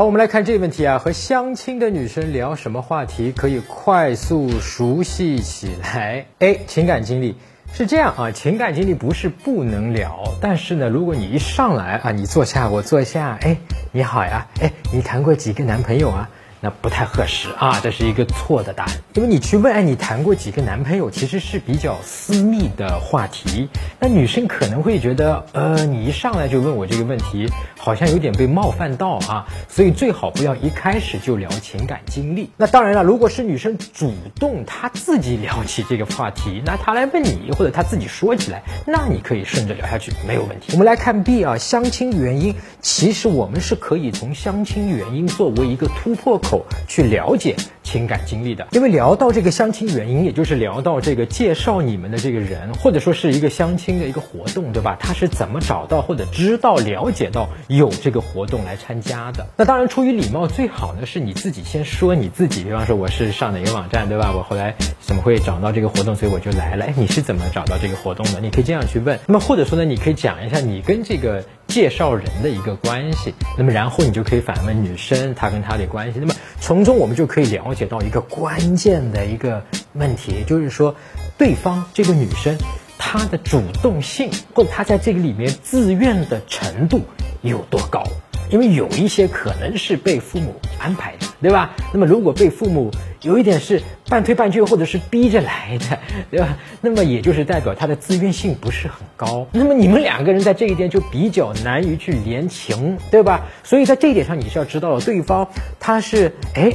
好，我们来看这个问题啊，和相亲的女生聊什么话题可以快速熟悉起来？A. 情感经历是这样啊，情感经历不是不能聊，但是呢，如果你一上来啊，你坐下，我坐下，哎，你好呀，哎，你谈过几个男朋友啊？那不太合适啊，这是一个错的答案。因为你去问，哎，你谈过几个男朋友，其实是比较私密的话题。那女生可能会觉得，呃，你一上来就问我这个问题，好像有点被冒犯到啊。所以最好不要一开始就聊情感经历。那当然了，如果是女生主动她自己聊起这个话题，那她来问你，或者她自己说起来，那你可以顺着聊下去，没有问题。我们来看 B 啊，相亲原因，其实我们是可以从相亲原因作为一个突破口。去了解情感经历的，因为聊到这个相亲原因，也就是聊到这个介绍你们的这个人，或者说是一个相亲的一个活动，对吧？他是怎么找到或者知道了解到有这个活动来参加的？那当然，出于礼貌，最好呢是你自己先说你自己，比方说我是上哪个网站，对吧？我后来怎么会找到这个活动，所以我就来了。哎，你是怎么找到这个活动的？你可以这样去问。那么或者说呢，你可以讲一下你跟这个。介绍人的一个关系，那么然后你就可以反问女生她跟他的关系，那么从中我们就可以了解到一个关键的一个问题，就是说对方这个女生她的主动性或者她在这个里面自愿的程度有多高。因为有一些可能是被父母安排的，对吧？那么如果被父母有一点是半推半就，或者是逼着来的，对吧？那么也就是代表他的自愿性不是很高。那么你们两个人在这一点就比较难于去联情，对吧？所以在这一点上你是要知道对方他是哎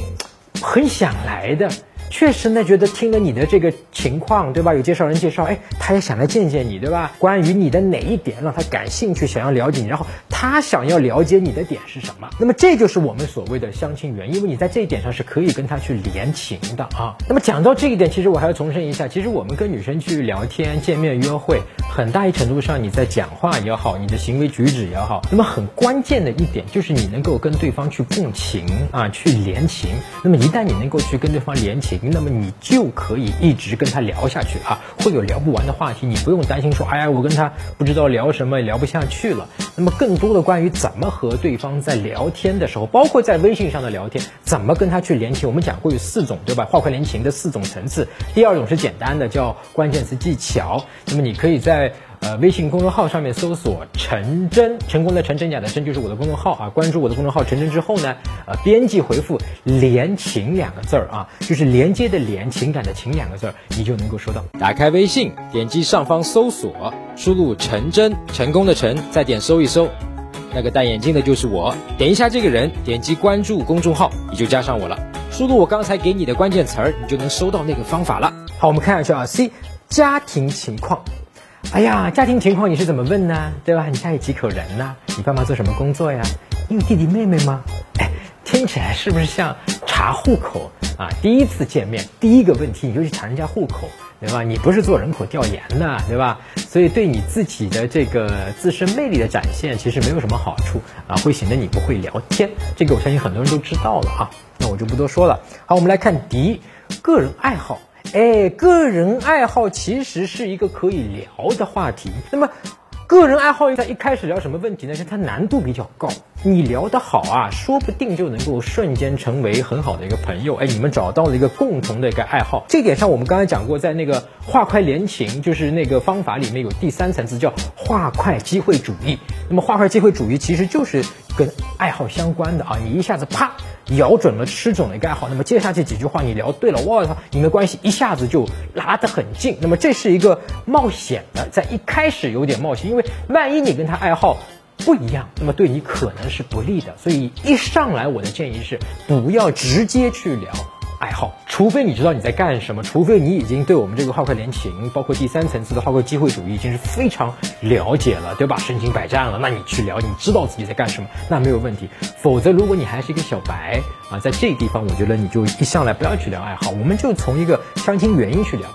很想来的。确实呢，觉得听了你的这个情况，对吧？有介绍人介绍，哎，他也想来见见你，对吧？关于你的哪一点让他感兴趣，想要了解你，然后他想要了解你的点是什么？那么这就是我们所谓的相亲缘，因为你在这一点上是可以跟他去联情的啊。那么讲到这一点，其实我还要重申一下，其实我们跟女生去聊天、见面、约会，很大一程度上你在讲话也好，你的行为举止也好，那么很关键的一点就是你能够跟对方去共情啊，去联情。那么一旦你能够去跟对方联情，那么你就可以一直跟他聊下去啊，会有聊不完的话题，你不用担心说，哎呀，我跟他不知道聊什么，聊不下去了。那么更多多的关于怎么和对方在聊天的时候，包括在微信上的聊天，怎么跟他去连情，我们讲过有四种，对吧？话快连情的四种层次。第二种是简单的，叫关键词技巧。那么你可以在。呃，微信公众号上面搜索“陈真”，成功的陈真假的真就是我的公众号啊。关注我的公众号“陈真”之后呢，呃，编辑回复“连情”两个字儿啊，就是连接的连，情感的情两个字儿，你就能够收到。打开微信，点击上方搜索，输入“陈真”，成功的陈，再点搜一搜，那个戴眼镜的就是我。点一下这个人，点击关注公众号，你就加上我了。输入我刚才给你的关键词儿，你就能收到那个方法了。好，我们看下去啊，C，家庭情况。哎呀，家庭情况你是怎么问呢？对吧？你家有几口人呢？你爸妈做什么工作呀？你有弟弟妹妹吗？哎，听起来是不是像查户口啊？第一次见面，第一个问题你就去查人家户口，对吧？你不是做人口调研的，对吧？所以对你自己的这个自身魅力的展现，其实没有什么好处啊，会显得你不会聊天。这个我相信很多人都知道了啊，那我就不多说了。好，我们来看第个人爱好。哎，个人爱好其实是一个可以聊的话题。那么，个人爱好在一开始聊什么问题呢？是它难度比较高。你聊得好啊，说不定就能够瞬间成为很好的一个朋友。哎，你们找到了一个共同的一个爱好。这点上，我们刚才讲过，在那个画快连情，就是那个方法里面有第三层次，叫画快机会主义。那么，画快机会主义其实就是跟爱好相关的啊。你一下子啪。咬准了吃准了一个爱好，那么接下去几句话你聊对了，我操，你们关系一下子就拉得很近。那么这是一个冒险的，在一开始有点冒险，因为万一你跟他爱好不一样，那么对你可能是不利的。所以一上来我的建议是，不要直接去聊。爱好，除非你知道你在干什么，除非你已经对我们这个画快联情，包括第三层次的画快机会主义已经是非常了解了，对吧？身经百战了，那你去聊，你知道自己在干什么，那没有问题。否则，如果你还是一个小白啊，在这地方，我觉得你就一向来不要去聊爱好，我们就从一个相亲原因去聊。